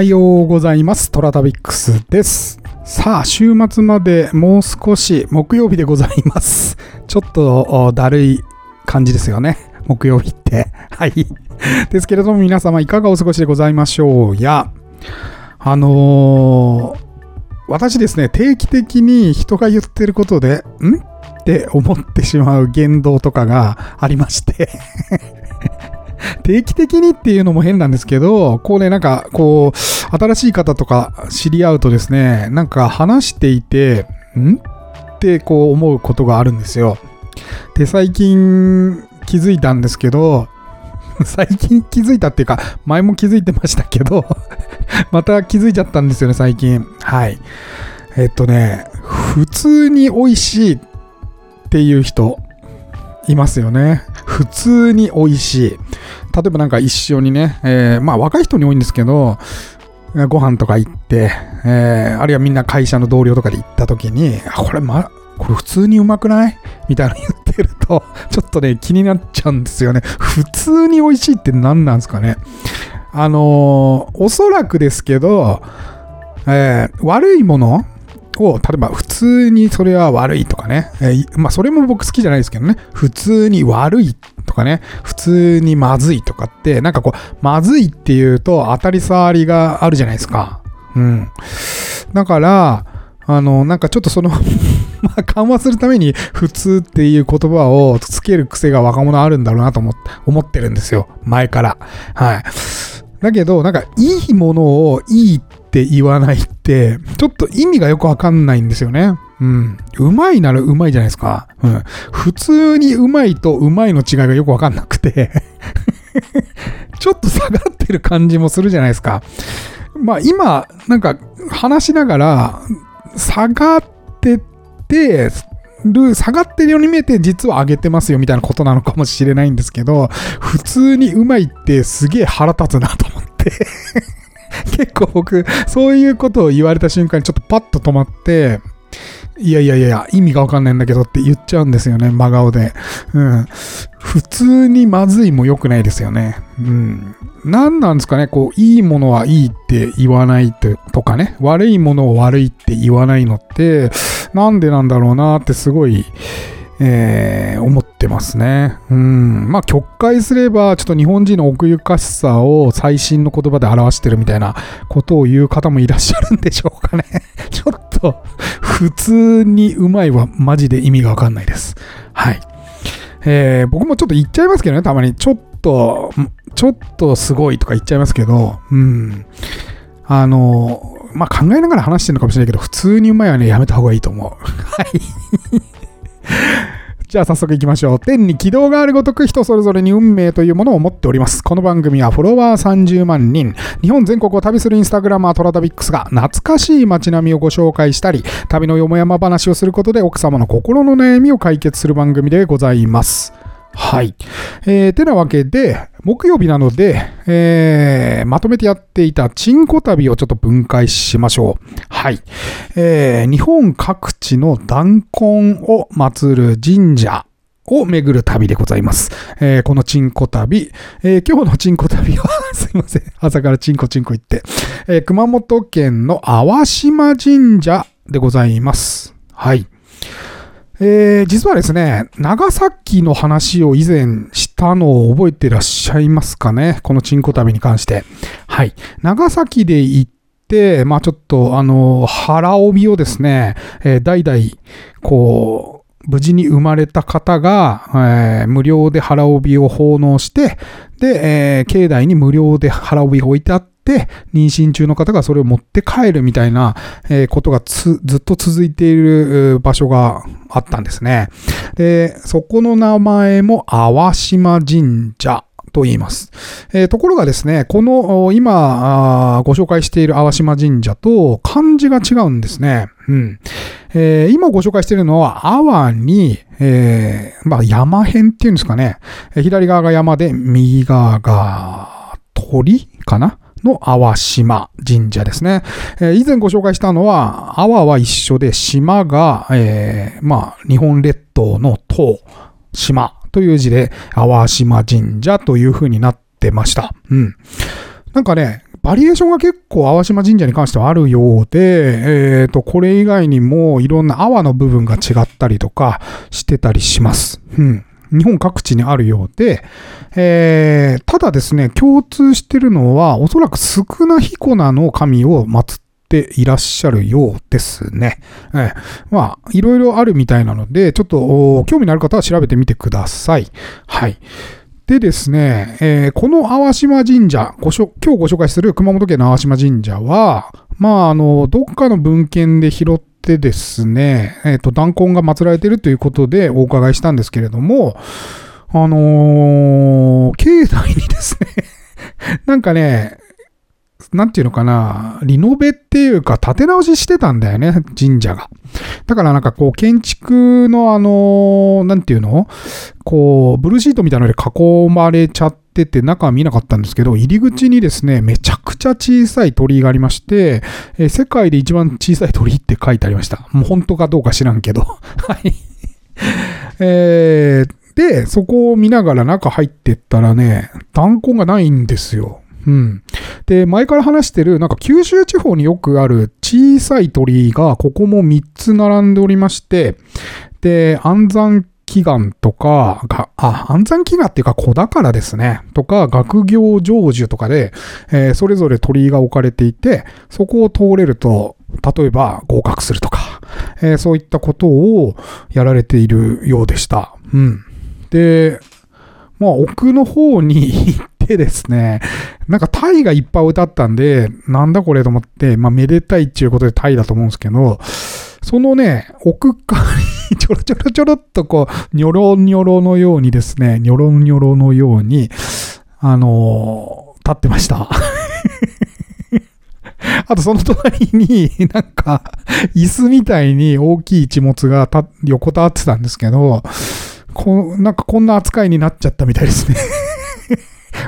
はようございます。トラタビックスです。さあ、週末までもう少し木曜日でございます。ちょっとだるい感じですよね。木曜日って。はい。ですけれども皆様いかがお過ごしでございましょうや。あのー私ですね、定期的に人が言ってることで、ん？って思ってしまう言動とかがありまして。定期的にっていうのも変なんですけど、こうね、なんか、こう、新しい方とか知り合うとですね、なんか話していて、ん？ってこう思うことがあるんですよ。で、最近気づいたんですけど、最近気づいたっていうか、前も気づいてましたけど、また気づいちゃったんですよね、最近。はい。えっとね、普通に美味しいっていう人、いますよね。普通に美味しい。例えばなんか一緒にね、えーまあ若い人に多いんですけど、ご飯とか行って、えーあるいはみんな会社の同僚とかで行った時に、あ、これま、これ普通にうまくない？みたいなの言ってると、ちょっとね、気になっちゃうんですよね。普通に美味しいって何なんですかね？あのーおそらくですけど、えー悪いものを、例えば普通にそれは悪いとかね、えーまあそれも僕好きじゃないですけどね、普通に悪いとかね、普通にまずいとかって、なんかこう、まずいっていうと当たり障りがあるじゃないですか。うん。だから、あの、なんかちょっとその、まあ緩和するために普通っていう言葉をつける癖が若者あるんだろうなと思っ思ってるんですよ。前から。はい。だけど、なんか、いいものをいいってって言わないって、ちょっと意味がよくわかんないんですよね。うん。うまいならうまいじゃないですか。うん。普通にうまいとうまいの違いがよくわかんなくて、ちょっと下がってる感じもするじゃないですか。まあ今、なんか話しながら、下がってて、る下がってるように見えて実は上げてますよみたいなことなのかもしれないんですけど普通にうまいってすげえ腹立つなと思って 結構僕そういうことを言われた瞬間にちょっとパッと止まっていやいやいや意味がわかんないんだけどって言っちゃうんですよね真顔で、うん、普通にまずいも良くないですよね。うん。何なんですかねこういいものはいいって言わないととかね悪いものを悪いって言わないのってなんでなんだろうなってすごい、えー思ってますね。うん。まあ、曲解すれば、ちょっと日本人の奥ゆかしさを最新の言葉で表してるみたいなことを言う方もいらっしゃるんでしょうかね。ちょっと、普通にうまいはマジで意味がわかんないです。はい。えー僕もちょっと言っちゃいますけどね、たまに。ちょっと、ちょっとすごいとか言っちゃいますけど、うん。あの、まあ、考えながら話してるのかもしれないけど、普通にうまいはね、やめた方がいいと思う。はい。じゃあ早速行きましょう。天に軌道があるごとく人それぞれに運命というものを持っております。この番組はフォロワー30万人、日本全国を旅するインスタグラマートラタビックスが懐かしい街並みをご紹介したり、旅のよもやま話をすることで奥様の心の悩みを解決する番組でございます。はい。えー、てなわけで、木曜日なので、えー、まとめてやっていたチンコ旅をちょっと分解しましょう。はい。えー、日本各地の弾痕を祀る神社を巡る旅でございます。えーこのチンコ旅、えー今日のチンコ旅は、すいません。朝からチンコチンコ言って、えー熊本県の淡島神社でございます。はい。えー実はですね、長崎の話を以前したのを覚えてらっしゃいますかね？このチンコ旅に関して。はい。長崎で行って、まあちょっと、あの、腹帯をですね、えー代々、こう、無事に生まれた方が、えー無料で腹帯を奉納して、で、えー境内に無料で腹帯が置いてあってて、妊娠中の方がそれを持って帰るみたいな、えことがずっと続いている場所があったんですね。で、そこの名前も淡島神社と言います。えーところがですね、この今ご紹介している淡島神社と漢字が違うんですね。うん。えー今ご紹介しているのは、阿波に、えーまあ、山辺っていうんですかね。左側が山で、右側が鳥かな？の淡島神社ですね。えー以前ご紹介したのは、阿波は一緒で、島が、えーまあ、日本列島の島、島という字で、淡島神社という風になってました。うん。なんかね、バリエーションが結構淡島神社に関してはあるようで、えっ、ー、と、これ以外にもいろんな泡の部分が違ったりとかしてたりします。うん。日本各地にあるようで、えー、ただですね、共通してるのは、おそらく少な彦名の神を祀っていらっしゃるようですね。えー、まあ、いろいろあるみたいなので、ちょっと興味のある方は調べてみてください。はい。でですね、えー、この淡島神社ごしょ、今日ご紹介する熊本県の淡島神社は、まあ、あの、どっかの文献で拾ってですね、えっ、ー、と、弾痕が祀られているということでお伺いしたんですけれども、あのー、境内にですねなんかね、なんていうのかな、リノベっていうか、建て直ししてたんだよね、神社が。だからなんかこう、建築のあの、なんていうのこう、ブルーシートみたいなので囲まれちゃってて、中は見なかったんですけど、入り口にですね、めちゃくちゃ小さい鳥居がありまして、え世界で一番小さい鳥居って書いてありました。もう本当かどうか知らんけど。はい。えー、で、そこを見ながら中入ってったらね、弾痕がないんですよ。うん。で、前から話してる、なんか九州地方によくある小さい鳥居が、ここも3つ並んでおりまして、で、安産祈願とか、あ、安産祈願っていうか子宝ですね。とか、学業成就とかで、えー、それぞれ鳥居が置かれていて、そこを通れると、例えば合格するとか、えー、そういったことをやられているようでした。うん。で、まあ、奥の方に行 ってですね、なんかタイがいっぱい歌ったんで、なんだこれと思って、まあ、めでたいっていうことでタイだと思うんですけど、そのね、奥側に ちょろちょろちょろっとこう、ニョロニョロのようにですね、ニョロニョロのように、あのー、立ってました。あとその隣になんか椅子みたいに大きい一物が横たわってたんですけど、こなんかこんな扱いになっちゃったみたいですね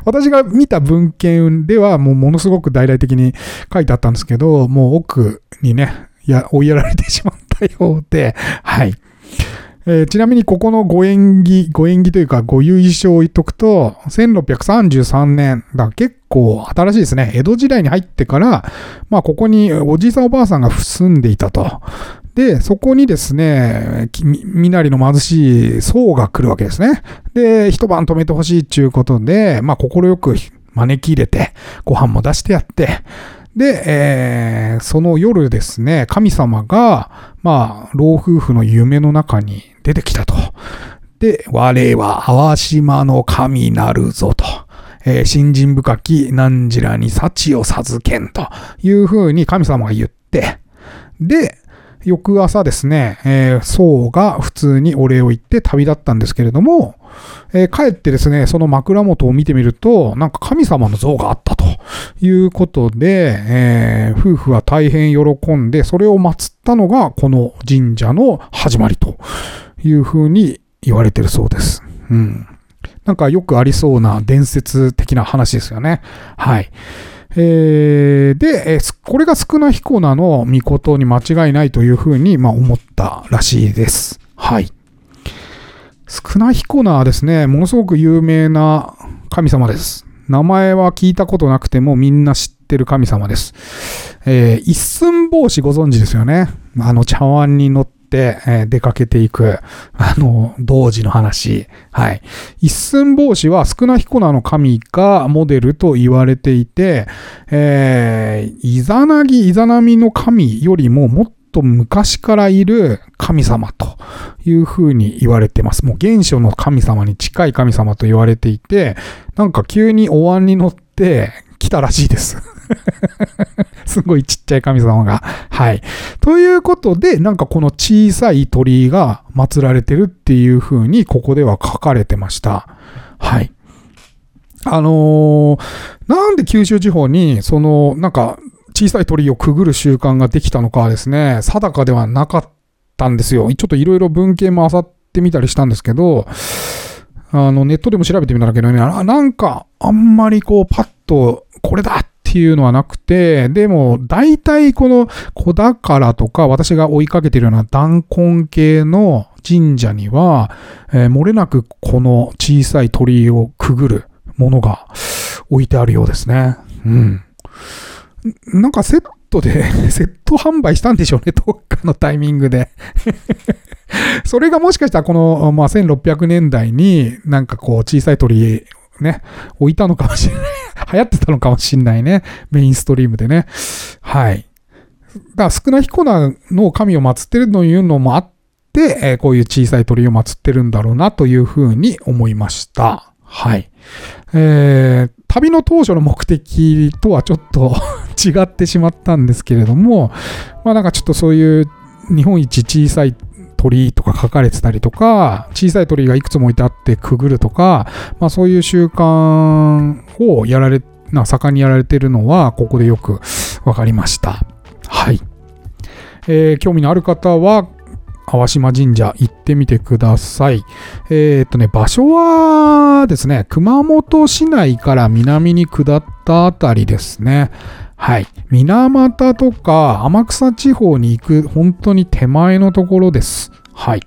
私が見た文献ではもうものすごく大々的に書いてあったんですけど、もう奥にね、や追いやられてしまったようで、はい。えー、ちなみにここのご縁起、ご縁起というかご由緒を言っとくと、1633年、だ結構新しいですね。江戸時代に入ってから、まあここにおじいさんおばあさんが住んでいたと。で、そこにですね、みなりの貧しい僧が来るわけですね。で、一晩泊めてほしいっていうことで、まあ、快く招き入れて、ご飯も出してやって、で、えー、その夜ですね、神様が、まあ、老夫婦の夢の中に出てきたと。で、我は淡島の神なるぞと。えー、信心深き何時らに幸を授けんというふうに神様が言って、で、翌朝ですね、えー、僧が普通にお礼を言って旅立ったんですけれども、えー、帰ってですね、その枕元を見てみると、なんか神様の像があったということで、えー、夫婦は大変喜んで、それを祀ったのがこの神社の始まりというふうに言われてるそうです。うん。なんかよくありそうな伝説的な話ですよね。はい。えー、で、これが少な彦名の御事に間違いないというふうに、まあ、思ったらしいです。はい。少な彦名はですね、ものすごく有名な神様です。名前は聞いたことなくてもみんな知ってる神様です。えー、一寸法師ご存知ですよね。あの茶碗に乗って、え、出かけていく、あの、童子の話。はい。一寸法師は少な彦名の神がモデルと言われていて、えー、イザナギ、イザナミの神よりももっと昔からいる神様というふうに言われてます。もう原初の神様に近い神様と言われていて、なんか急にお椀に乗って来たらしいです。すごいちっちゃい神様が。はい。ということで、なんかこの小さい鳥居が祀られてるっていう風に、ここでは書かれてました。はい。あのー、なんで九州地方に、その、なんか、小さい鳥居をくぐる習慣ができたのかですね、定かではなかったんですよ。ちょっといろいろ文献も漁ってみたりしたんですけど、あの、ネットでも調べてみたんだけどね、なんか、あんまりこう、パッと、これだっっていうのはなくて、でも、大体この子宝とか、私が追いかけてるような弾痕系の神社には、えー、漏れなくこの小さい鳥居をくぐるものが置いてあるようですね。うん。なんかセットで、セット販売したんでしょうね、どっかのタイミングで。それがもしかしたらこの、まあ、1600年代になんかこう小さい鳥ね、置いたのかもしれない。流行ってたのかもしれないね。メインストリームでね。はい。だから少な彦名の神を祀ってるというのもあって、えー、こういう小さい鳥を祀ってるんだろうなというふうに思いました。はい。えー、旅の当初の目的とはちょっと 違ってしまったんですけれども、まあなんかちょっとそういう日本一小さい鳥居とか書かれてたりとか、小さい鳥居がいくつも置いてあってくぐるとか、まあそういう習慣をやられ、な盛んにやられてるのは、ここでよくわかりました。はい。えー、興味のある方は、淡島神社行ってみてください。えー、っとね、場所はですね、熊本市内から南に下ったあたりですね。はい。水俣とか天草地方に行く本当に手前のところです。はい。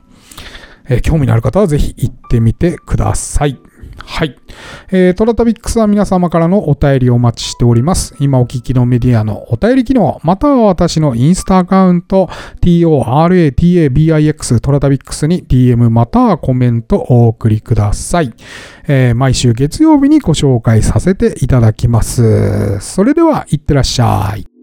えー、興味のある方はぜひ行ってみてください。はい。えー、トラタビックスは皆様からのお便りをお待ちしております。今お聞きのメディアのお便り機能、または私のインスタアカウント、toratabix トラタビックスに DM またはコメントお送りください。えー、毎週月曜日にご紹介させていただきます。それでは、いってらっしゃい。